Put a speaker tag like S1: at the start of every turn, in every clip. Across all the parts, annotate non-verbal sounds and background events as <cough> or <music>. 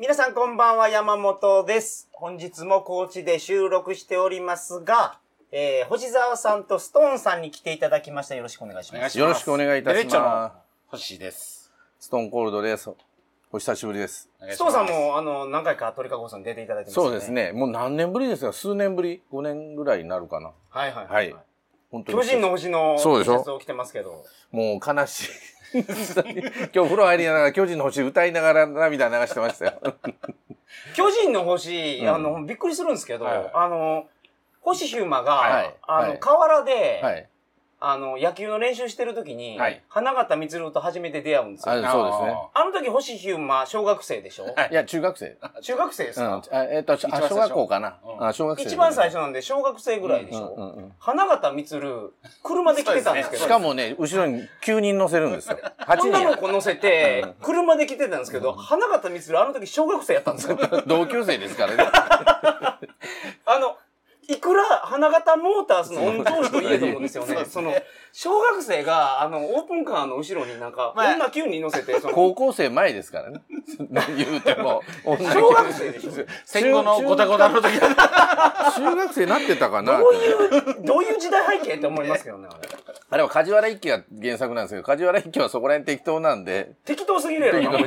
S1: 皆さんこんばんは、山本です。本日も高知で収録しておりますが、えー、星沢さんとストーンさんに来ていただきました。よろしくお願いします。
S2: よろしくお願いいたし
S3: ベレッチョの
S2: ま
S3: 星です。
S2: す。ストーンコールドです。お久しぶりです。
S1: ストーンさんも、あの、何回か鳥かごさんに出ていただいてます
S2: そうです。ね。もう何年ぶりですか数年ぶり ?5 年ぐらいになるかな。
S1: はいはい
S2: はい本当に
S1: 巨人の星の
S2: そうでしょ
S1: ？T シャツを着てますけど。
S2: もう悲しい。<laughs> 今日風呂入りながら巨人の星歌いながら涙流してましたよ。<laughs>
S1: 巨人の星、
S2: うん
S1: あの、びっくりするんですけど、
S3: はい
S1: あの、星ヒューマが、
S2: はい
S1: あの、
S2: はい
S1: 河原で、
S2: はい。
S1: あの、野球の練習してる時に、
S3: はい
S1: 花形光と初めて出会うんですよ。
S2: あそうですね。
S1: あの時星ヒューマ、小学生でしょ、
S3: はい
S2: いや、中学生。
S1: 中学生です
S2: うん。
S1: か、
S2: あえっと、あ
S3: 一番最初
S2: 小学校かな。
S3: うん
S2: あ小学生。
S1: 一番最初なんで小学生ぐらいでしょ、
S2: うんうんうん
S1: 花形光、車で来てたんですけど、
S2: しかもね、後ろに9人乗せるんですよ。8
S1: 女の
S2: 人。
S1: 子乗せて、車で来てたんですけど、花形光、あの時小学生やったんですよ。<laughs>
S2: 同級生ですからね。<laughs>
S1: あの、いくら花形モーターズの御当時といえどもですよね、その、小学生が、あの、オープンカーの後ろになんか、
S3: まあ
S1: 女9人乗せて、その、
S2: 高校生前ですからね。<laughs> 言うても。
S1: 小学生でしょ？<laughs>
S3: 戦後のゴタゴタの時。<laughs>
S2: 中学生なってたかな。
S1: どういう、どういう時代背景って思いますけどね、あれ。
S2: あれ。は梶原一騎が原作なんですけど、梶原一騎はそこら辺適当なんで、
S1: 適当すぎるやろ、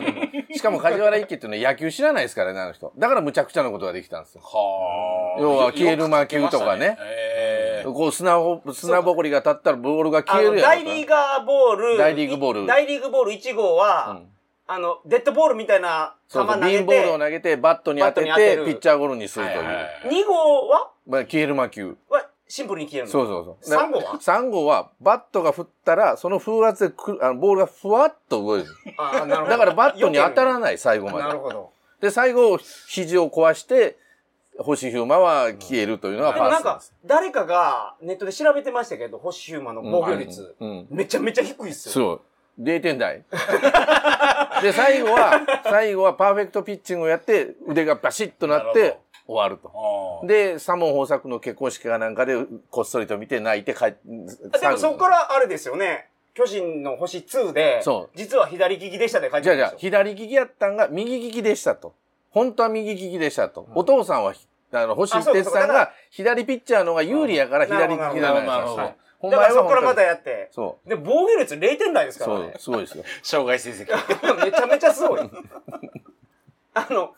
S2: しかも梶原一騎っていうのは野球知らないですからね、あの人。だから無茶苦茶なことができたんですよ。
S3: は
S2: 要は消える魔球とかね。
S3: え
S2: こう砂ぼ、砂ぼこりが立ったらボールが
S1: あ
S2: 消えるや
S1: 大リーガーボール、
S2: 大リーグボール。
S1: 大リーグボール1号は、
S2: うん。
S1: あの、デッドボールみたいな球
S2: そうそう、
S1: 投げて、
S2: ビンボールを投げて、バットに当て
S1: て
S2: ピッチャーゴロにするという。
S3: はい
S1: 2号は？
S2: まあ、消える魔球。
S1: はシンプルに消えるの？
S2: そうそうそう。
S1: 3号は
S2: ?3 号は、バットが振ったら、その風圧でくあのボールがふわっと動いてる。
S1: あなるほど
S2: だからバットに当たら
S1: い。
S2: ない、最後まで。
S1: なるほど。
S2: で、最後、肘を壊して、星ヒューマは消えるというのがフ
S1: でもなんか
S2: ァーストです。、
S1: 誰かがネットで調べてましたけど、星ヒューマの防御率、
S2: うん。
S1: めちゃめちゃ低いっすよ。
S2: そう。0点台。で、最後は、最後はパーフェクトピッチングをやって、腕がバシッとなって終わると。
S3: ー
S2: で、サモン豊作の結婚式かなんかで、こっそりと見て泣いて帰って、
S1: でもそこからあれですよね。巨人の星2で、
S2: そう
S1: 実は左利きでしたで書いて
S2: じゃあじゃあ。左利きやったんが右利きでしたと。本当は右利きでしたと。お父さんは、あの、星哲さんが左ピッチャーの方が有利やから
S1: うん
S2: 左利きじゃな
S3: なるほ
S1: だからそこからまたやって。
S2: そ
S1: で、防御率0点台です
S2: う。
S1: からね
S2: そう、。すごいですよ。<laughs>
S3: 障害成績。<laughs>
S1: めちゃめちゃすごい。<laughs> あの、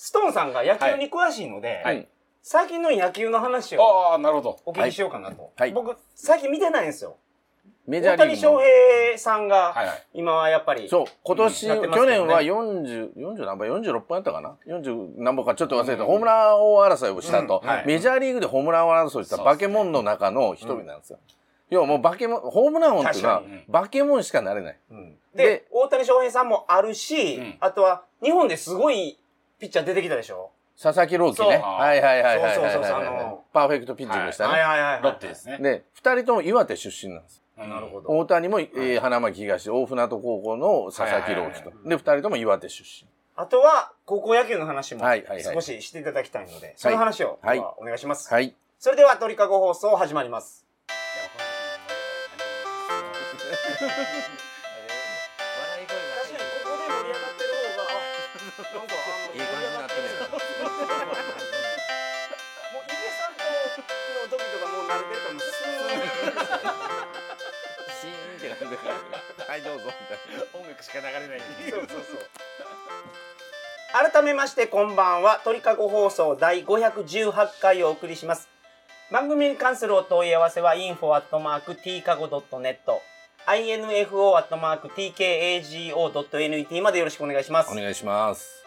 S1: ストーンさんが野球に詳しいので、
S2: はい
S1: 最近の野球の話を
S3: ああ、なるほど。
S1: お聞きしようかなと。
S2: はい
S1: 僕、最近見てないんですよ。
S2: メジャーリー。
S1: 大谷翔平さんが。今はやっぱり、
S2: そう、今年、
S1: ね
S2: 去年は40、40何本 ?46 本やったかな ?40 何本かちょっと忘れた。ホームラン王争いをしたと、
S3: うんはい
S2: メジャーリーグでホームラン王争いしたバケモンの中の一人なんですよ。要はもうバケモン、ホームラン王っていうのはバケモンしかなれない。
S1: うん
S2: で
S1: で、大谷翔平さんもあるし、
S3: うん
S1: あとは、日本ですごいピッチャー出てきたでしょ？
S2: 佐々木朗希ね。はいはいはいはいはい
S1: そうそうそう
S2: パーフェクトピッチングしたね。
S1: はいはいはいはい。
S3: ロッテですね。
S2: で、二人とも岩手出身なんです。
S3: うん
S1: なるほど。
S2: 大谷も、えー花巻東、大船渡高校の佐々木朗希と。で、二人とも岩手出身。
S1: あとは、高校野球の話も
S2: はいはいはい
S1: 少ししていただきたいので、その話を、お願いします。
S2: はい。
S1: それでは、鳥かご放送始まります。<laughs> <laughs>
S2: はい、どうぞ。みたいな。
S3: 音楽しか流れない。
S1: そうそうそう。改めましてこんばんは鳥かご放送第518回をお送りします番組に関するお問い合わせは info.tkago.net info.tkago.net までよろしくお願いします
S2: お願いします。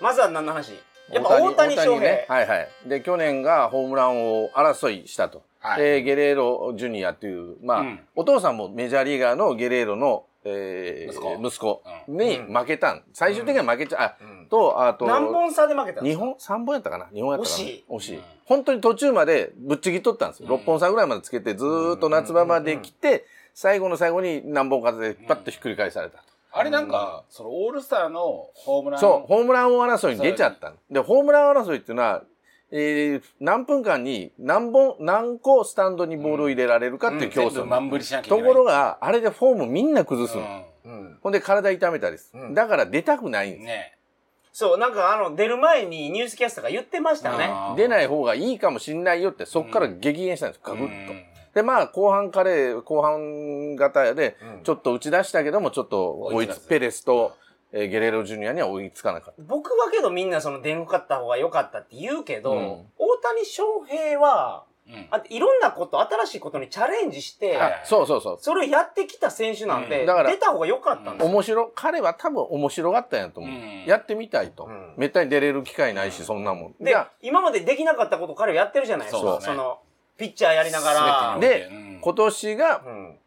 S1: まずは何の話？やっぱ大谷翔平、
S2: ね。はいはい。で、去年がホームランを争いしたと。
S3: はい。
S2: で、ゲレーロジュニアっていう、まあ、
S3: うん。
S2: お父さんもメジャーリーガーのゲレーロの、えー
S3: 息子
S2: に負けたん。最終的には負けちゃ、
S1: う。ん。
S2: あ、と、あと、
S1: 何本差で負けたんですか？
S2: 二本？三本やったかな？二本やったかな？
S1: 惜しい。
S2: 惜しい。
S3: うん。
S2: 本当に途中までぶっちぎっとったんですよ。
S3: うん
S2: 6本差ぐらいまでつけて、ずーっと夏場まで来て、最後の最後に何本かでパッとひっくり返されたと。
S3: あれなんか、そのオールスターのホームラン。
S2: そう、ホームラン王争いに出ちゃったの。で、ホームラン王争いっていうのは、えー、何分間に何本、何個スタンドにボールを入れられるかっていう競争。
S3: 全部満振りしなきゃい
S2: と。ころが、あれでフォームみんな崩すの。
S3: う
S1: うん
S2: ほんで体痛めたりする。
S1: うん
S2: だから出たくないんです。
S3: ん。ね
S1: そう、なんかあの、出る前にニュースキャスターが言ってましたね。
S2: 出ない方がいいかもしんないよって、そっから激減したんですよ、ガクッと。
S3: うん
S2: で、まあ、後半彼、後半型で
S1: うん、
S2: ちょっと打ち出したけども、ちょっと追いつ、ペレスと、えーゲレーロジュニアには追いつかなかった。
S1: 僕はけどみんなその電話買った方が良かったって言うけど、
S2: うん
S1: 大谷翔平は、
S3: うん
S1: あいろんなこと、新しいことにチャレンジして、
S3: はい
S2: あ、そうそうそう。
S1: それをやってきた選手なんで、
S3: うん
S2: だから
S1: 出た方が良かったんですよ。
S2: 面白、彼は多分面白がったんやと思う。
S3: うん
S2: やってみたいと。
S1: うん
S2: めったに出れる機会ないし、そんなもん。
S1: で今までできなかったこと彼はやってるじゃないですか。
S3: そう
S1: その、ピッチャーやりながら。
S2: で
S3: うん
S2: 今年が、
S1: うん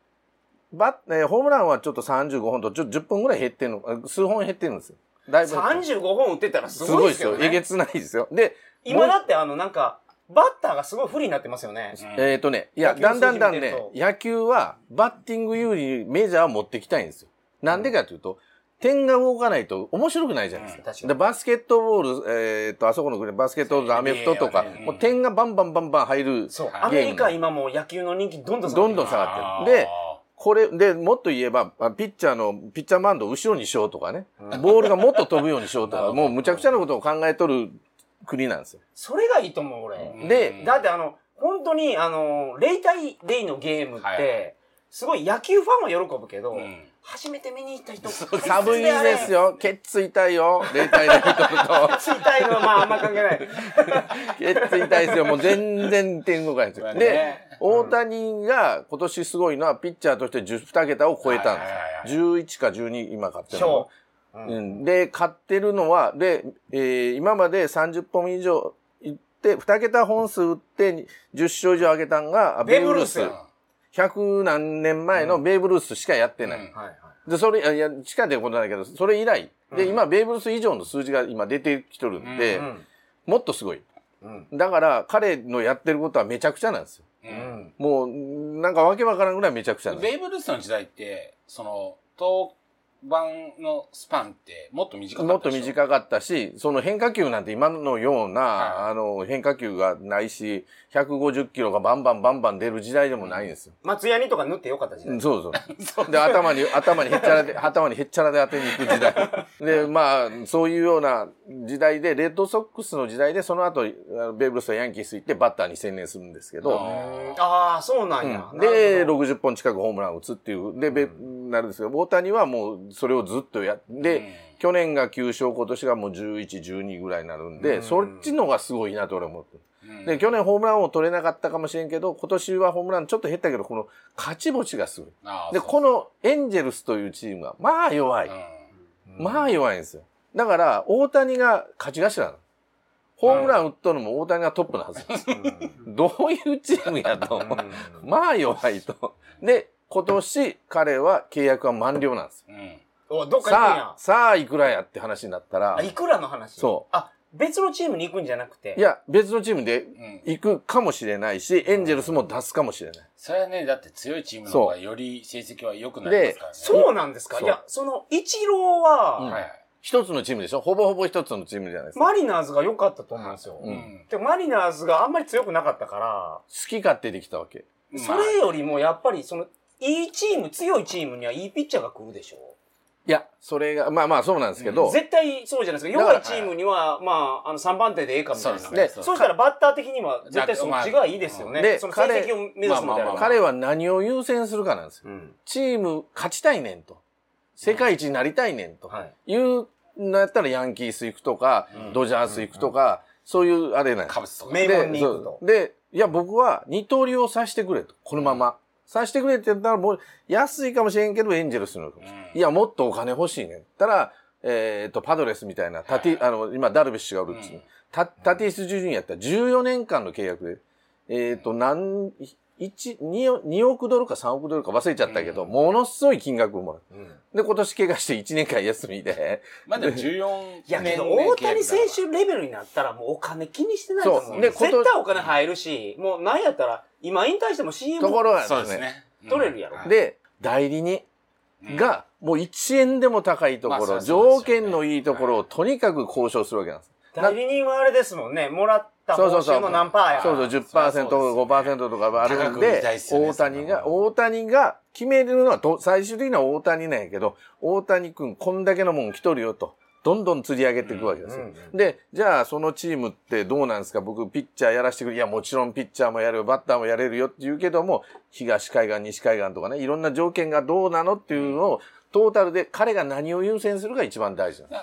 S2: バッ、えーホームランはちょっと35本とちょ10分ぐらい減ってるの、あ数本減ってるんですよ。だいぶ。
S1: 35本打ってたらす
S2: す
S1: ごいでよ
S2: ごいですすよ。えげ
S1: ね。
S2: つないですよ。で、
S1: 今だってあのなんか、バッターがすごい不利になってますよね。
S3: うん
S2: えっ、とね、いや、だんだんだんね野球はバッティング有利にメジャーを持ってきたいんですよ。なんでかというと、点が動かないと面白くないじゃないですか。
S1: 確かに
S2: で、バスケットボール、えっ、と、あそこの国、バスケットボール、アメフトとか、
S3: NBA
S2: もう点がバンバンバンバン入る。
S1: そう。
S3: はい
S1: アメリカ今もう野球の人気どんどん下がってる
S2: どんどん下がってる。で、これ、で、もっと言えば、あピッチャーの、ピッチャーマウンドを後ろにしようとかね、ボールがもっと飛ぶようにしようとか、<laughs> もうむちゃくちゃなことを考えとる国なんですよ。
S1: それがいいと思う、俺。
S3: うん。
S2: で
S1: だってあの、本当にあの、0対0のゲームっ
S3: はい。
S1: て、すごい野球ファンは喜ぶけど、
S3: うん
S1: 初めて見に行った人、<laughs>
S2: 寒いですよ。ケッツ痛いよ。0対0取ると。
S1: ついたいの <laughs> はまああんま関係ない。<laughs>
S2: ケッツ痛いですよ。もう全然点動かないですよ。
S3: ね
S2: で、大谷が今年すごいのは、ピッチャーとして10 2桁を超えたん
S3: はいはいはい
S2: ですよ。11か12今勝ってるの
S1: そ。う。
S2: う。ん。で、勝ってるのは、で、えー今まで30本以上いって、2桁本数打って10勝以上上げたんが、ベーブ・ルース。100何年前のベーブ・ルースしかやってない。
S3: うん
S1: はいはい。
S2: で、それ、いやいや、しか出ることないけど、それ以来。で、
S1: うん
S2: 今、ベーブ・ルース以上の数字が今出てきとるんで、
S1: うん。
S2: もっとすごい。
S1: うん。
S2: だから、彼のやってることはめちゃくちゃなんですよ。
S3: う
S1: うんん。
S2: もう、なんかわけわからんぐらいめちゃくちゃなんです
S3: ベイブ・ルースの時代って、その、登板のスパンってもっと短かった
S2: もっと短かったし、その変化球なんて今のような、
S3: はい
S2: あの、変化球がないし、150キロがバンバンバンバン出る時代でもないんですよ。
S1: 松ヤニとか塗ってよかった時代。
S2: うんそう <laughs> そう。で、頭に、頭にへっちゃらで、<laughs> 頭にへっちゃらで当てに行く時代。<laughs> で、まあ、そういうような時代で、レッドソックスの時代で、その後、ベーブ・ルースはヤンキース行ってバッターに専念するんですけど、
S1: ああ、そうなんや。
S2: うんで、
S1: なるほど
S2: 60本近くホームランを打つっていう、で、べなるんですけど、大谷はもうそれをずっとやって、で、去年が9勝、今年がもう11、12ぐらいになるんで、
S1: うん
S2: そっちのがすごいなと俺は思ってで、去年ホームランを取れなかったかもしれんけど、今年はホームランちょっと減ったけど、この勝ち星がすごい。で、このエンジェルスというチームは、まあ弱い。
S3: うん
S2: まあ弱いんですよ。だから、大谷が勝ち頭なの。ホームラン打っとるのも大谷がトップなんですよ。どういうチームやと。
S1: うん
S2: まあ弱いと。で、今年彼は契約は満了なんですよ。
S3: うん
S1: おどっか行くんや
S2: さあ、。さあいくらやって話になったら
S1: あ、、いくらの話？
S2: そう
S1: あ、別のチームに行くんじゃなくて？
S2: いや、別のチームで
S3: うん
S2: 行くかもしれないし、エンジェルスも出すかもしれない。
S3: それはね、だって強いチームの方がより成績は良くなりますからね。
S1: そうなんですか？
S2: そう
S1: いや、その、イチローは、
S2: うん
S3: はいはい。
S2: 一つのチームでしょ？ほぼほぼ一つのチームじゃないですか。
S1: マリナーズが良かったと思うんですよ。
S2: う
S3: うんん。
S1: でもマリナーズがあんまり強くなかったから、
S2: 好き勝手できたわけ。
S1: それよりもやっぱりその、いいチーム、強いチームにはいいピッチャーが来るでしょ？
S2: いや、それが、まあまあそうなんですけど、
S1: 絶対そうじゃないですか。弱いチームには、まあ、あの、3番手でええかみたいな。
S3: そうです
S2: ね
S1: そうしたらバッター的には絶対そっちがいいですよね。
S2: で
S1: その成績を目指すのであれば。
S3: まあまあまあ
S2: 彼は何を優先するかなんですよ。
S1: うん。
S2: チーム勝ちたいねんと。世界一になりたいねんと。
S1: はい。
S2: いうのやったらヤンキース行くとか、
S3: うん
S2: ドジャース行くとか、そういうあれなんです
S3: カブスとか。
S1: 名門に行くと
S2: で、いや、僕は二刀流をさせてくれと。このまま。させてくれって言ったら、もう安いかもしれんけど、エンジェルスの。
S3: うん。
S2: いや、もっとお金欲しいねん。たら、えっ、と、パドレスみたいな、タティ、あの、今、ダルビッシュがおるっつうの
S3: うん。
S2: タタティス・ジュニアやったら14年間の契約で、えっ、と、何、一2、2億ドルか3億ドルか忘れちゃったけど、
S3: うん。
S2: ものすごい金額をもらう。
S1: うん。
S2: で、今年怪我して1年間休みで、
S3: まあでも14
S1: いやけど、
S3: 年
S1: 大谷選手レベルになったらもうお金気にしてないと思う。
S2: そう。で
S1: 絶対お金入るし、もうなんやったら、今引退しても CM
S2: ところが
S3: そうですね。うん。
S1: 取れるやろ。
S3: はい。
S2: で、代理人
S3: うん
S2: が、もう1円でも高いところ、条件のいいところをとにかく交渉するわけなんです。
S1: 代理人はあれですもんね、もらった報酬の何パーや。
S2: そうそう、10%、
S3: そうですよね
S2: 5%とかあるんで大谷が、大谷が決めるのはと、最終的には大谷なんやけど、大谷くんこんだけのもん来とるよと。どんどん釣り上げていくわけですよ。で、じゃあそのチームってどうなんですか？僕ピッチャーやらせてくれ。いや、もちろんピッチャーもやるよ、バッターもやれるよって言うけども、東海岸、西海岸とかね、いろんな条件がどうなのっていうのを、トータルで彼が何を優先するか一番大事なんです。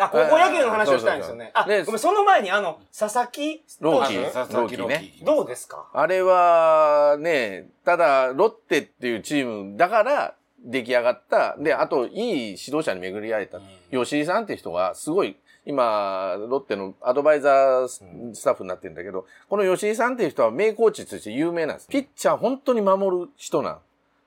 S1: あ、高校野球の話をしたいんですよね。あ、ごめん、その前にあの、佐々木
S2: ローキー
S1: 投手
S3: 佐々木
S2: ローキーね
S1: どうですか？
S2: あれはね、ただ、ロッテっていうチームだから出来上がった。で、あと、いい指導者に巡り合えた。吉井さんっていう人が、すごい、今、ロッテのアドバイザーススタッフになってるんだけど、この吉井さんっていう人は名コーチとして有名なんです。ピッチャー本当に守る人なん。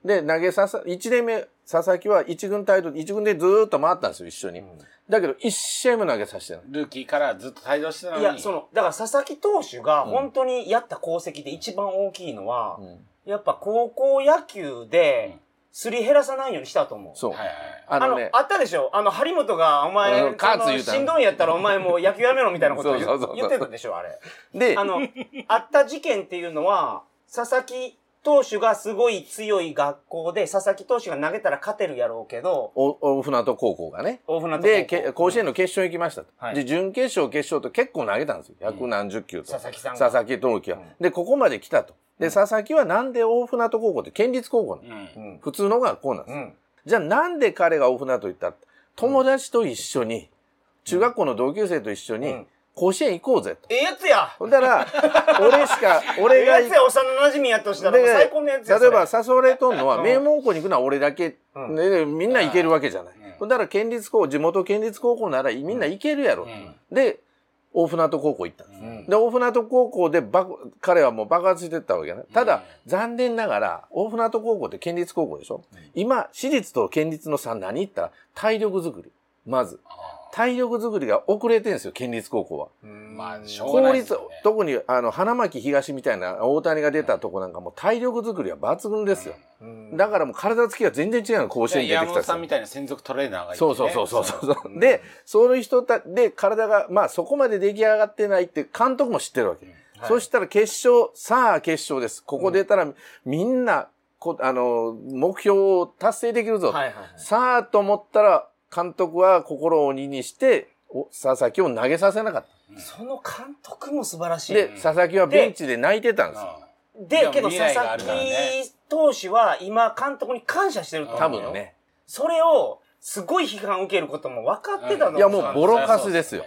S2: で、投げささ、1年目、佐々木は1軍態度、1軍でずーっと回ったんですよ、一緒に。だけど、1試合も投げさせてない。
S3: ルーキーからずっと帯同してたのに。
S1: いや、その、だから佐々木投手が本当にやった功績で一番大きいのは、
S2: うん
S1: やっぱ高校野球で、すり減らさないようにしたと思う。
S2: そう。
S3: はいはい。
S1: あの
S2: あのね、
S1: あったでしょ？あの、張本が、お前、
S2: うんカーツ言う
S1: しんどいんやったらお前もう野球やめろみたいなこと言ってたでしょあれ。
S2: で
S1: あ、の、あった事件っていうのは、佐々木投手がすごい強い学校で、佐々木投手が投げたら勝てるやろうけど、
S2: お、お船渡高校がね。
S1: 大船渡
S2: で、
S1: 高校
S2: け甲子園の決勝行きましたと。
S1: はい
S2: で、準決勝、決勝と結構投げたんですよ。百何十球と。
S1: 佐々木さんが
S2: 佐々木朗希は。で、ここまで来たと。で、佐々木はなんで大船渡高校って県立高校なの、
S3: うん。
S1: うん。
S2: 普通の学校なんです。
S1: うん。
S2: じゃあなんで彼が大船渡行った？友達と一緒に、中学校の同級生と一緒に
S1: うん、
S2: 甲子園行こうぜと。
S1: ええやつや
S2: ほんだら、<laughs> 俺しか、
S1: ええ
S2: 俺が
S1: やつや、幼馴染やとしたらもう最高のやつや。
S2: 例えば誘われとんのは、
S1: うん
S2: 名門校に行くのは俺だけ、
S1: うん
S2: みんな行けるわけじゃない。
S3: うん
S2: ほんだら県立高校、地元県立高校ならみんな行けるやろ。
S3: うん
S2: で、大船渡高校行ったんです。
S1: うん
S2: で、大船渡高校で爆、彼はもう爆発してったわけね。ただ、
S3: うん
S2: 残念ながら、大船渡高校って県立高校でしょ、今、私立と県立の差何言ったら、体力づくり。まず。
S3: あ
S2: 体力づくりが遅れてるんですよ、県立高校は。
S1: うん
S3: まあしょうがな
S2: 公立特に、あの、花巻東みたいな大谷が出たとこなんかもう体力づくりは抜群ですよ。
S1: うん
S2: だからもう体つきが全然違うの、甲子園に出てきた
S3: 山本さんみたいな専属トレーナーがいて、ね。
S2: そうそうそうそうそう。
S1: うん
S2: で、そういう人たで、体が、まあそこまで出来上がってないって監督も知ってるわけ。
S1: はい
S2: そしたら決勝、さあ決勝です。ここ出たら、みんな、こあの、目標を達成できるぞ。
S1: はいはいはい。
S2: さあと思ったら、監督は心を鬼にして、お佐々木を投げさせなかっ
S1: その監督も素晴らし
S2: た。
S1: い。
S2: で、佐々木はベンチで泣いてたんですよ。
S1: で、けど佐々木投手は今監督に感謝してると思うよ。
S2: 多分ね。
S1: それを、すごい批判を受けることも分かってたの。
S2: いやもうボロカスですよ。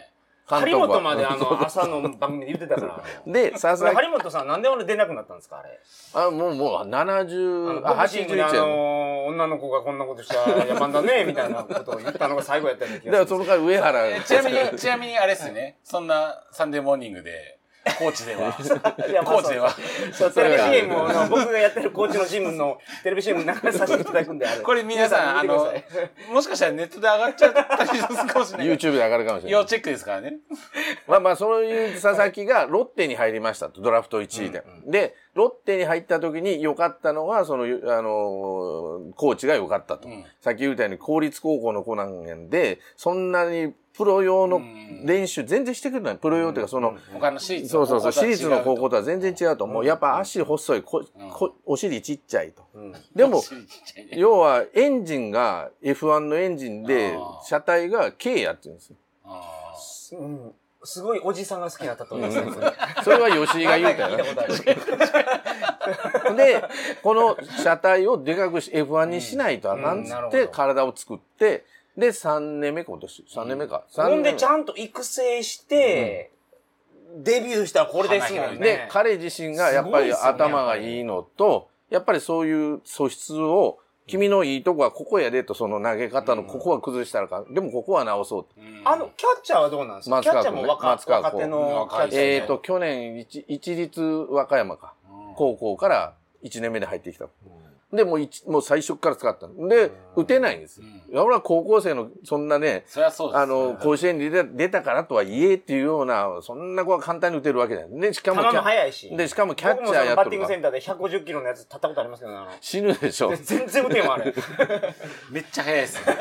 S2: 監
S1: 張本まであの、<laughs> 朝の番組で言ってたから。
S2: で、佐々木、
S1: 張本さんなんで俺出なくなったんですかあれ？
S2: あ、もう、もう、
S1: あ
S2: 70、
S1: の
S2: あ、
S1: ボクシングであ
S2: 81やん。
S1: の、女の子がこんなことしたら野蛮だね、みたいなことを言ったのが最後やったような気
S2: だから
S1: がする。
S2: そのから上原。
S3: ちなみに、ちなみにあれですね。そんなサンデーモーニングで、コーチでは、コーチでは、
S1: そう、テレビ CM を、僕がやってるコーチのジムのテレビ CM 流させていただくんで。<laughs>
S3: これ皆さん、あのもしかしたらネットで上がっちゃったりするかもしれない。
S2: YouTube で上がるかもしれない。
S3: 要チェックですからね。
S2: まあまあ、そういう佐々木がロッテに入りましたと、ドラフト1位で。で、ロッテに入った時に良かったのが、その、あの、コーチが良かったと。
S3: うん
S2: さっき言ったように公立高校の子なんで、そんなにプロ用の練習全然してくれない。プロ用っていうか、その、
S3: 他の私立
S2: そうそうそう、私立の高校
S3: と
S2: とは全然違うと思う。やっぱ足細い、ここお尻ちっちゃいと。
S1: うん
S2: でも、要はエンジンが F1 のエンジンで車体が K やってるんですよ。
S1: すごいおじさんが好きな例えですね。それ
S2: それは吉井が言うたよね。
S1: たことある。
S2: で、この車体をでかくし F1 にしないとあかんっつって体を作って、で、3年目今年。3年目か。三
S1: ほんでちゃんと育成して、デビューしたらこれですもんね。
S2: で、彼自身がやっぱり
S1: すごいっすよね
S2: 頭がいいのと、やっぱりそういう素質を、君のいいとこはここやでと、その投げ方のここは崩したらかん。でもここは直そうと。
S1: あの、キャッチャーはどうなんですか？キャッ
S2: 松川君ね
S1: チャーも若
S2: 松川君
S1: 若手のキャッチャーで
S2: えっ、と、去年一、一律和歌山か。高校から1年目で入ってきた。で、もう一、もう最初から使ったの。で、打てないんですよ。いや、俺は高校生の、そんなね、
S3: そりゃそうです。
S2: あの、甲子園に出た出たからとはいえっていうような、そんな子は簡単に打てるわけじゃない。で、しかも
S1: 球も速いし。
S2: で、しかもキャッチャーやっとる
S1: バッティングセンターで150キロのやつ立ったことありますけど
S2: 死ぬでしょ。
S1: 全然打てんわ、あれ。<laughs>
S3: めっちゃ早いですね。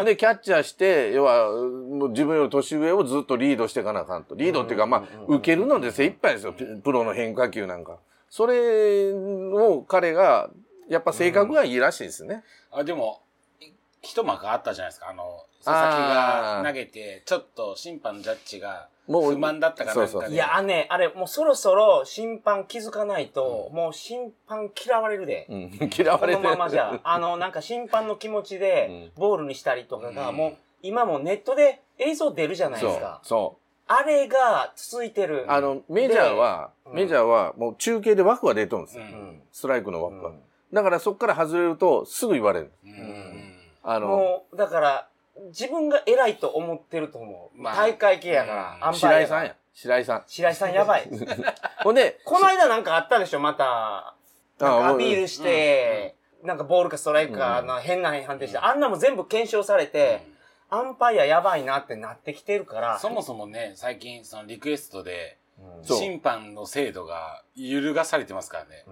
S3: <laughs>
S2: で、キャッチャーして、要は、もう自分より年上をずっとリードしていかなあかんと。リードっていうか、まあ、受けるので精一杯ですよ。ププロの変化球なんか。それを彼が、やっぱ性格がいいらしいですね。
S3: あでも、い一幕あったじゃないですか。あの、佐々木が投げて、ちょっと審判のジャッジが
S2: もう
S3: 不満だったかなんかで。
S2: そうそう
S1: いや、あのね、あれ、もうそろそろ審判気づかないと、もう審判嫌われるで。
S2: うん、嫌われて
S1: このままじゃ。あの、なんか審判の気持ちで、ボールにしたりとかが、
S3: うん
S1: もう、今もネットで映像出るじゃない
S2: そう
S1: ですか。
S2: そう
S1: あれが続いてる。
S2: あのメジャーは、
S1: うん。
S2: メジャーはもう中継で枠が出とるんですよ、ストライクの枠が、
S1: うん。
S2: だからそこから外れるとすぐ言われる。
S3: うん。
S2: あの
S1: もう、だから、自分が偉いと思ってると思う。
S3: まあ
S1: 大会系やから、
S2: 白井さんや。白井さん。
S1: 白井さんやばい。<laughs> <laughs>
S2: ほんで
S1: この間なんかあったでしょ、また。アピールして、なんかボールかストライクか、変な判定して、あんなも全部検証されて、アンパイアやばいなってなってきてるから。
S3: そもそもね、最近、そのリクエストで、審判の制度が揺るがされてますからね。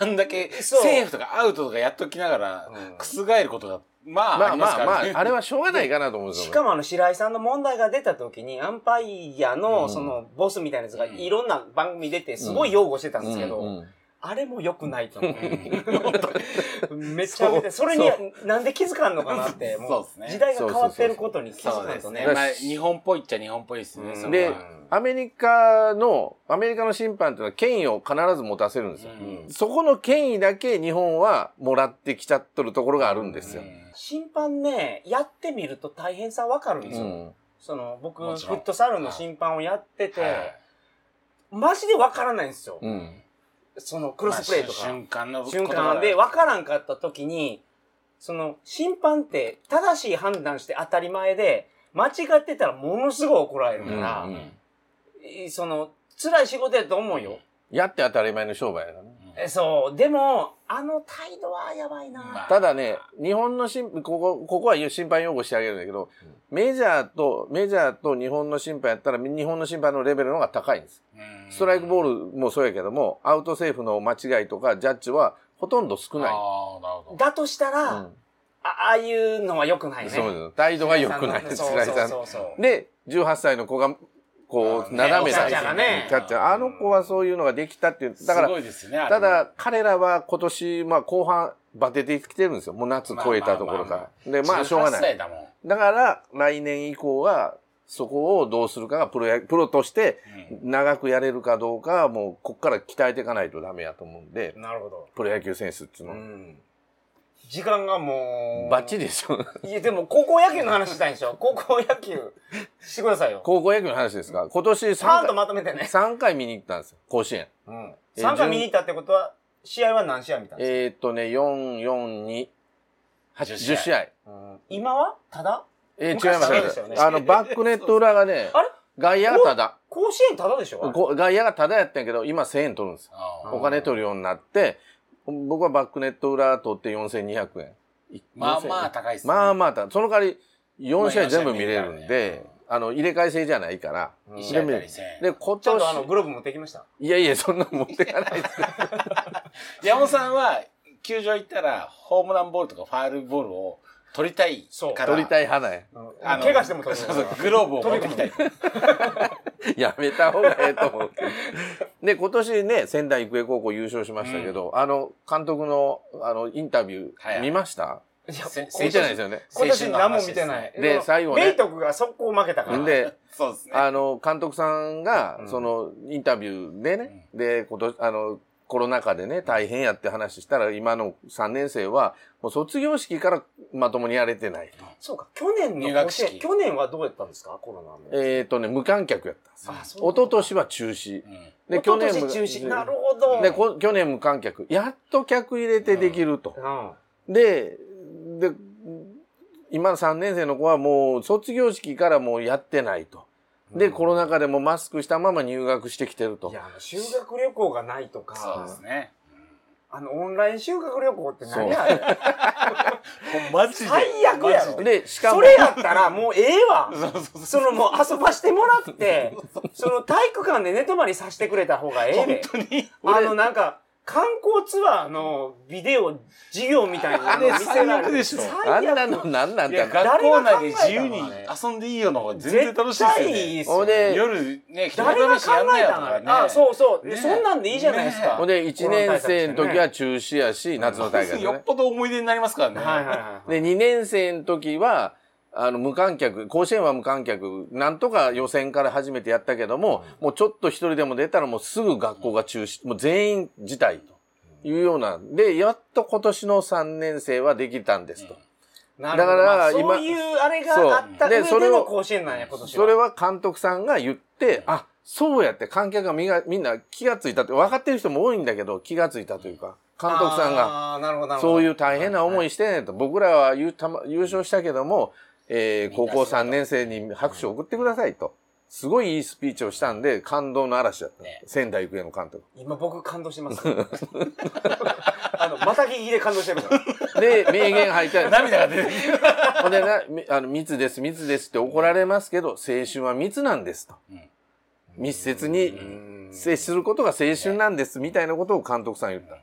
S1: うん。
S3: あんだけ、セーフとかアウトとかやっときながら、
S1: うん。
S3: 覆ることが、まあ、
S2: まあ
S3: ま
S2: あ
S3: からね。
S2: まああれはしょうがないかなと思うんですよ
S1: しかもあの白井さんの問題が出た時に、アンパイア
S2: うん
S1: のそのボスみたいなやつが
S3: うん。
S1: いろんな番組出てすごい擁護してたんですけど、
S2: うんうん
S1: あれも良くないと思う。<laughs>
S3: うん
S1: めちゃめちゃ、それになんで気づかんのかなって、もう
S3: そうですね。
S1: 時代が変わってることに気づ。かんとね。
S3: まあ、日本っぽいっちゃ日本っぽいですね。
S2: でアメリカのアメリカの審判っていうのは権威を必ず持たせるんですよ、
S3: うん。
S2: そこの権威だけ日本はもらってきちゃっとるところがあるんですよ、
S1: 審判ね、やってみると大変さわかるんですよ。
S2: うん。
S1: その、僕、フットサルの審判をやってて、
S3: はい。
S1: マジでわからないんですよ。
S2: うん
S1: その、クロスプレーとか。
S3: まあ瞬間の
S1: 瞬間で分からんかった時に、その審判って正しい判断して当たり前で、間違ってたらものすごい怒られるから、
S2: うんうん
S1: いその、辛い仕事やと思うよ。
S2: やって当たり前の商売やからね
S1: えそう。でも、あの態度はやばいな。
S3: まあ
S2: ただね、日本の審ここ、ここは審判用語してあげるんだけど、メジャーと、メジャーと日本の審判やったら、日本の審判のレベルの方が高いんです。
S3: うん
S2: ストライクボールもそうやけども、アウトセーフの間違いとか、ジャッジはほとんど少ない。
S1: だとしたら、
S2: うん
S1: あああいうのは良くないね。
S2: そうです。態度が良くないです、
S1: そう
S2: 白井さん。
S1: そうそうそう。
S2: で、18歳の子が、こう、斜めた
S1: キャッチャー
S2: あの子はそういうのができたっていう。だからただ、彼らは今年、まあ後半、バテてきてるんですよ。もう夏超えたところから。で、まあしょうが
S3: 18
S2: ない。
S3: 歳だ
S2: から、来年以降は、そこをどうするかがプロや、プロとして長くやれるかどうかはもう、こっから鍛えていかないとダメやと思うんで、
S1: なるほど。
S2: プロ野球選手っていうのは。
S1: うん。時間がもう。
S2: バッチリでしょ。
S1: いや、でも高校野球の話したいんでしょ <laughs> 高校野球してくださいよ。
S2: 高校野球の話ですか？今年3
S1: パーンと
S2: 回、
S1: まとめてね。
S2: 3回見に行ったんですよ。甲子園。
S1: うん。
S2: え
S1: 3回見に行ったってことは、試合は何試合見たんです
S2: えーっとね、4、4、2、8、
S3: 10試合
S2: 10試合。
S1: か、うん今は？ただ？
S2: えー、違い
S1: 昔
S2: ます
S1: ね
S2: あの、<laughs> バックネット裏がね、
S1: あれ？
S2: 外野がただ。
S1: 甲子園ただでしょ？
S2: こ外野がただやったんやけど、今1000円取るんですお金取るようになって、僕はバックネット裏取って4200円。
S3: まあまあ高いっすね。
S2: まあまあた、その代わり4試合全部見れるんで
S3: る、
S2: あの、入れ替え制じゃないから。
S1: うん
S3: 一試合あたり1000円
S2: で、今
S1: ちゃんとあの、
S2: 年、
S1: グローブ持ってきました。
S2: いやいや、そんなの持ってかないですよ。<laughs>
S3: 山本さんは、球場行ったら、ホームランボールとかファールボールを取りたい
S1: そう
S3: から。
S2: 取りたい派なんや。
S3: あの
S1: 怪我しても取る
S3: そうそう、グローブを持ってきたい。<laughs>
S2: やめた方がええと思うけど。で、今年ね、仙台育英高校優勝しましたけど、あの、監督の、あの、インタビュ
S3: はい
S2: ー、見ました？
S1: いや
S3: せ
S2: 見てないですよね。
S1: 今年何も見てない。
S2: で最後ね
S1: メイトクが速攻負けたから。
S2: で、
S3: そうですね。
S2: あの、監督さんが
S1: う、ん
S2: その、インタビューでね、で、今年、あの、コロナ禍でね、大変やって話したら、今の3年生は、もう卒業式からまともにやれてない。
S1: そうか、去年の
S3: 入学式
S1: 去年はどうやったんですか？コロナの。
S2: えっ、とね、無観客やったんですよ。
S1: あそう
S2: 一昨年は中止。
S3: うん
S2: で、
S1: 去年中止。なるほど。
S2: で、こ去年無観客。やっと客入れてできると。
S1: うん。
S2: で、で、今の3年生の子はもう卒業式からもうやってないと。で、コロナ禍でもマスクしたまま入学してきてると
S1: い。や、あの修学旅行がないとか、
S3: そうですね。
S1: あの、オンライン修学旅行って何やあれ？<laughs>
S3: マジで。
S1: 最悪やろ
S2: で、しかも、
S1: それやったらもうええわ。<laughs>
S3: そ
S1: のもう遊ばしてもらって、その体育館で寝泊まりさせてくれた方がええで。
S3: 本当に。
S1: あのなんか、観光ツアーのビデオ授業みたいなの見せられ
S3: でしょ
S2: あんなのなんなん
S3: いや、
S2: だ
S3: 学校内で自由に遊んでいいよの方が全然楽しいですよ
S1: 絶対いい
S3: ね。
S1: ですよ
S2: ほんで
S3: 夜ね、昼
S1: 誰が考
S3: 試しやんな
S1: え
S3: よとかね。
S1: たのあそうそう。
S3: ね
S1: そんなんでいいじゃないですか。
S2: ほんで、1年生の時は中止やし、夏の大会でね。<laughs>
S3: よっぽど思い出になりますからね。
S1: はいはいはい。
S2: で、2年生の時は、あの、無観客、甲子園は無観客、なんとか予選から初めてやったけども、もうちょっと一人でも出たらもうすぐ学校が中止、もう全員辞退というような。で、やっと今年の3年生はできたんですと。だから
S1: まあ
S2: 今
S1: そういうあれがあった
S2: でそれ
S1: の甲子園なんや、今年は。
S2: それは監督さんが言って、あ、そうやって観客がみがみんな気がついたって、分かってる人も多いんだけど、気がついたというか、監督さんが、そういう大変な思いしてねと、僕らは優たま優勝したけども、えー高校3年生に拍手を送ってくださいと。すごいいいスピーチをしたんで、感動の嵐だった。
S3: ね
S2: 仙台育英の監督。
S1: 今僕感動してます。<laughs> あの、また聞きで感動してるから。
S2: で、名言入って、
S3: 涙が出てきる。<laughs>
S2: ほんでな、みあの、密です、密ですって怒られますけど、青春は密なんですと。
S3: うん
S2: 密接に接することが青春なんです、みたいなことを監督さん言った。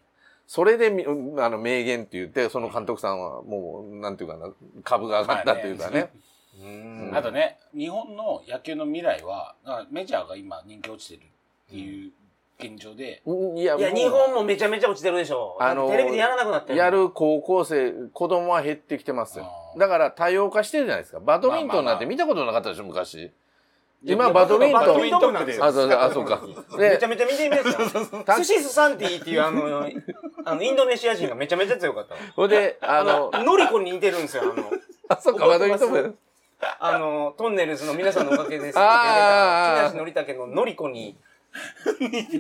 S2: それでみ、あの、名言って言って、その監督さんはもう、なんていうかな、株が上がったというかね。
S1: うん
S3: あとね、日本の野球の未来は、メジャーが今人気落ちてるっていう現状で、
S2: うんいや、
S1: いや、日本もめちゃめちゃ落ちてるでしょ。
S2: あの
S1: テレビでやらなくなってる。
S2: やる高校生、子供は減ってきてますよだから多様化してるじゃないですか。バドミントンなんて見たことなかったでしょ、昔。今、バドミントン。
S1: バドミントン部ですよ
S2: あ、そうあ、そうか。<laughs>
S1: めちゃ
S2: で、
S1: めちゃ見てみますよ。スシスサンティっていうあの、あの、インドネシア人がめちゃめちゃ強かったわ。
S2: ほんで、あ
S1: あ
S2: の
S1: の、、ノリコに似てるんですよ、あの。<laughs>
S2: あ、そうか、バドミントン部。
S1: あの、トンネルズの皆さんのおかげです。
S2: あー
S1: 木梨憲武のノリコに。<laughs> 似て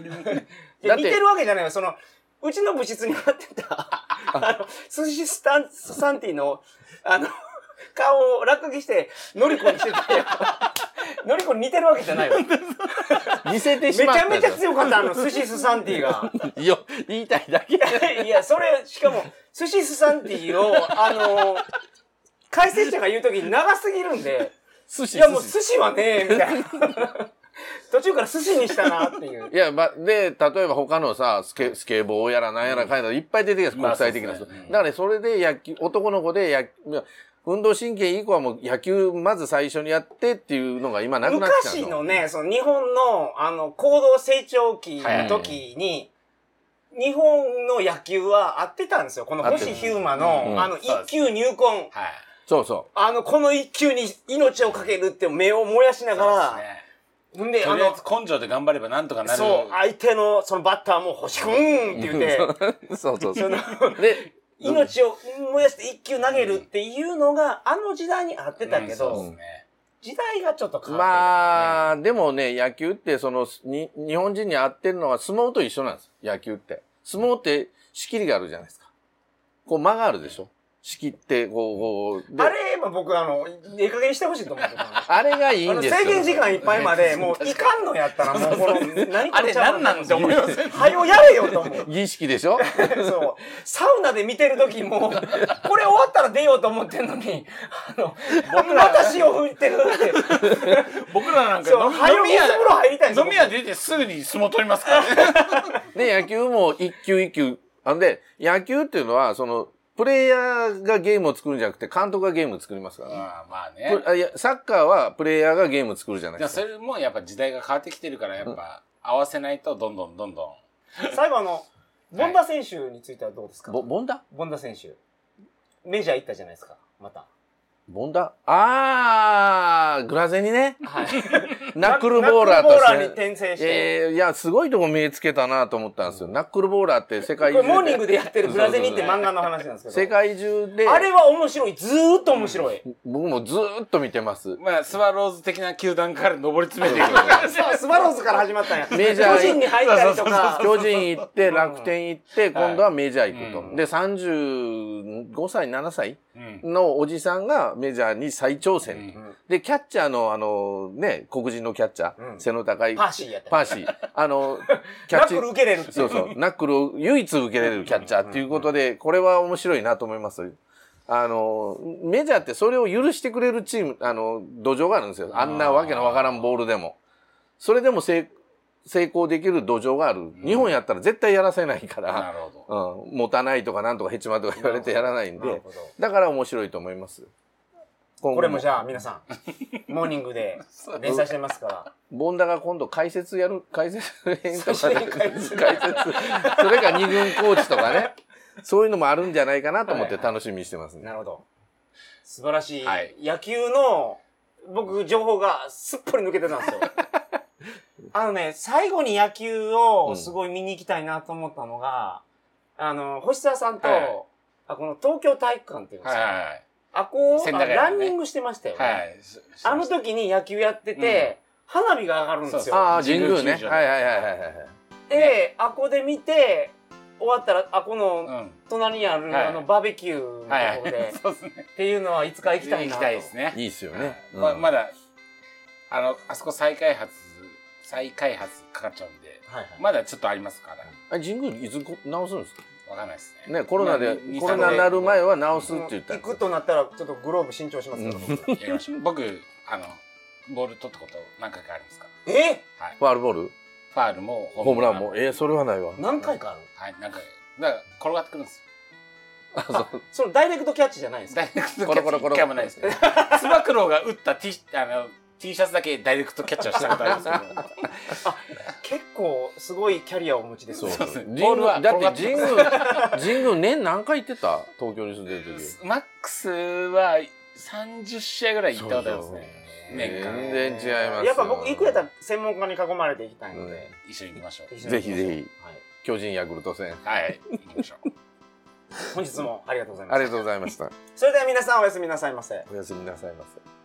S1: る。わけじゃないよ。その、うちの部室に貼ってた、あの、寿司スタン、サンティの、あの、顔を落書きして、ノリコにしてたよ。ノリコに似てるわけじゃないわ。め
S2: 似せて
S1: ち
S2: しまったん
S1: ゃめちゃ
S2: ですよ。
S1: 強かった、あの、寿司スサンティが。
S2: いや、言いたいだけ。<laughs>
S1: いや、それ、しかも、寿司スサンティを、あの、解説者が言うときに長すぎるんで、
S2: 寿司、
S1: いやもう
S2: 寿司
S1: はね、みたいな。<laughs> 途中から寿司にしたなっていう。
S2: いや、ま、で、例えば他のさ、スケ、スケボーやらなんやらかんやらいっぱい出てきます、
S3: まあ
S2: 国際的な人。
S3: そうですねうん
S2: だからね、それで野球、男の子で野いや運動神経いい子はもう野球まず最初にやってっていうのが今なくなってきた
S1: 昔のね、その日本の、あの、高度成長期
S3: はい
S1: の時に、日本の野球は合ってたんですよ。この星ヒューマの、
S2: うん
S1: あの、一球入魂。
S3: はい。
S2: そうそ
S1: あの、この一球に命をかけるって目を燃やしながら、ほんで、あの
S3: 根性で頑張ればなんとかなる。
S1: そう、相手のそのバッターも星くんって言って、
S2: う。そうそうそ。
S1: そうの、
S2: で、
S1: 命を燃やして一球投げるっていうのが、あの時代に合ってたけど、
S3: うんそうですね。
S1: 時代がちょっと変わってきた、
S2: まあ、でもね、野球って、その、に、日本人に合ってるのは相撲と一緒なんです。野球って。相撲って仕切りがあるじゃないですか。こう間があるでしょ仕切って、こう、こう。で
S1: あれ、今僕、あの、ええ加減にしてほしいと思ってた。
S2: あれがいいんですよ。
S1: 制限時間いっぱいまで、もういかんのやったら、<laughs> もうこの、何
S3: あれ何なんって思います？
S1: はよやれよと思う。
S2: 儀式でしょ？<laughs>
S1: そう。サウナで見てる時も、これ終わったら出ようと思ってんのに、あの、僕また潮吹いてるって。
S3: 僕らなんか
S1: はよ
S3: 飲み屋
S1: 水風呂入りたいんですよ
S3: 飲み屋出てすぐに相撲取りますからね。<laughs>
S2: で、野球も一球一球。あんで、野球っていうのは、その、プレイヤーがゲームを作るんじゃなくて、監督がゲームを作りますから。
S3: まあまあね。
S2: プあいやサッカーはプレイヤーがゲームを作るじゃない
S3: で
S2: すか。
S3: それもやっぱ時代が変わってきてるから、やっぱ合わせないとどんどんどんどん。
S1: 最後あの、ボンダ選手についてはどうですか？
S2: ボボンダ？
S1: ボンダ？選手。メジャー行ったじゃないですか、また。
S2: ボンダあー、グラゼにね。
S1: はい。<laughs>
S2: ナックルボーラーとして。
S1: ナックルボーラーに転生して。
S2: えーいや、すごいとこ目つけたなと思ったんですよ。ナックルボーラーって世界中
S1: これモーニング
S2: で。
S1: でやってるグラゼニって漫画の話なんですけど。
S2: 世界中で、
S1: あれは面白い。ずーっと面白い。
S2: 僕もずーっと見てます。
S3: まあ、スワローズ的な球団から上り詰めていく。<laughs>
S1: スワローズから始まったんや。
S2: メジャー
S1: 巨人に入ったりとか。
S2: 巨人行って、楽天行って、今度はメジャー行くと。
S3: うん
S2: で、35歳、7歳
S3: うん
S2: のおじさんがメジャーに再挑戦。
S3: うん
S2: で、キャッチャーの、あの、ね、黒人のキャッチャー、
S1: うん
S2: 背の高い、
S1: パーシーやった。
S2: パーシー。あの、<laughs> キ
S1: ナックル受けれる
S2: そうそう。ナックルを唯一受けれるキャッチャーっていうことで、これは面白いなと思います。あの、メジャーってそれを許してくれるチーム、あの、土壌があるんですよ。あんなわけのわからんボールでも。それでも成成功できる土壌がある。日本やったら絶対やらせないから、
S3: なるほど。
S2: うん、持たないとかなんとかヘチマとか言われてやらないんでだから面白いと思います。
S1: これもじゃあ皆さん、<laughs> モーニングで連載してますから。
S2: ボンダが今度解説やる、解説編とか
S1: 解説
S2: 解説。それか二軍コーチとかね。そういうのもあるんじゃないかなと思って楽しみにしてますね。
S1: なるほど。素晴らしい。
S3: はい
S1: 野球の、僕、情報がすっぽり抜けてたんですよ。<laughs> あのね、最後に野球をすごい見に行きたいなと思ったのが、あの、星沢さんと、
S3: はい
S1: あこの東京体育館っていうんですか、
S3: はいはい
S1: あこを、
S3: 千駄ヶ谷のね
S1: ランニングしてましたよね。
S3: はい。
S1: あの時に野球やってて、花火が上がるんですよ。
S2: ああ、神宮ね。はいはいはいはいはい。
S1: で、あこで見て、終わったら、あこの
S3: うん。
S1: 隣にある、
S3: はい
S1: あのバーベキューの
S3: はいはい
S1: とこで、。
S3: そうですね。
S1: っていうのはいつか行きたいなと。
S3: 行きたいですね。
S2: いいっすよね。うん
S3: ままだ、あの、あそこ再開発、再開発かかっちゃうんで、
S1: はいはい
S3: まだちょっとありますから、
S2: あ神宮いつこ直すんですか？
S3: わかんないですね。
S2: ね、コロナで
S3: まあに、
S2: コロナになる前は直すって言ったん
S1: 行くとなったら、ちょっとグローブ新調しますから、僕
S3: やりましょう。僕、あの、ボール取ったこと何回かありますか？ら。
S1: え？
S3: はい。
S2: ファールボール？
S3: ファールも
S2: ホームランも。えー、それはないわ。
S1: 何回かある？
S3: はい、なんか、だから転がってくるんですよ。
S2: あそう
S1: そのダイレクトキャッチじゃないんですか？
S3: ダイレクトキャ
S2: コロコロコロ
S3: ッチ一回もないですけど。つば九郎が打った T, あの T シャツだけダイレクトキャッチをしたことありますけど。<laughs>
S1: 結構すごいキャリアをお持ちですね。
S2: そうそう。
S3: そうですね
S2: 神
S3: ボールは
S2: 宮、だって
S3: 転
S2: 神宮、神宮年何回行ってた？東京に住んでる時。
S3: マックスは30試合ぐらい行ったことありますね。年間。
S2: 全然違いますよ
S1: やっぱ僕行くやったら専門家に囲まれて行きたいので。
S3: 一緒に行きましょう。
S1: 一緒に行きましょう
S2: ぜひぜひ
S1: はい
S2: 巨人ヤクルト戦。
S3: はい、行きましょう。
S1: 本日もありがとうございました
S2: ありがとうございました。
S1: それでは皆さんおやすみなさいませ。
S2: おやすみなさいませ。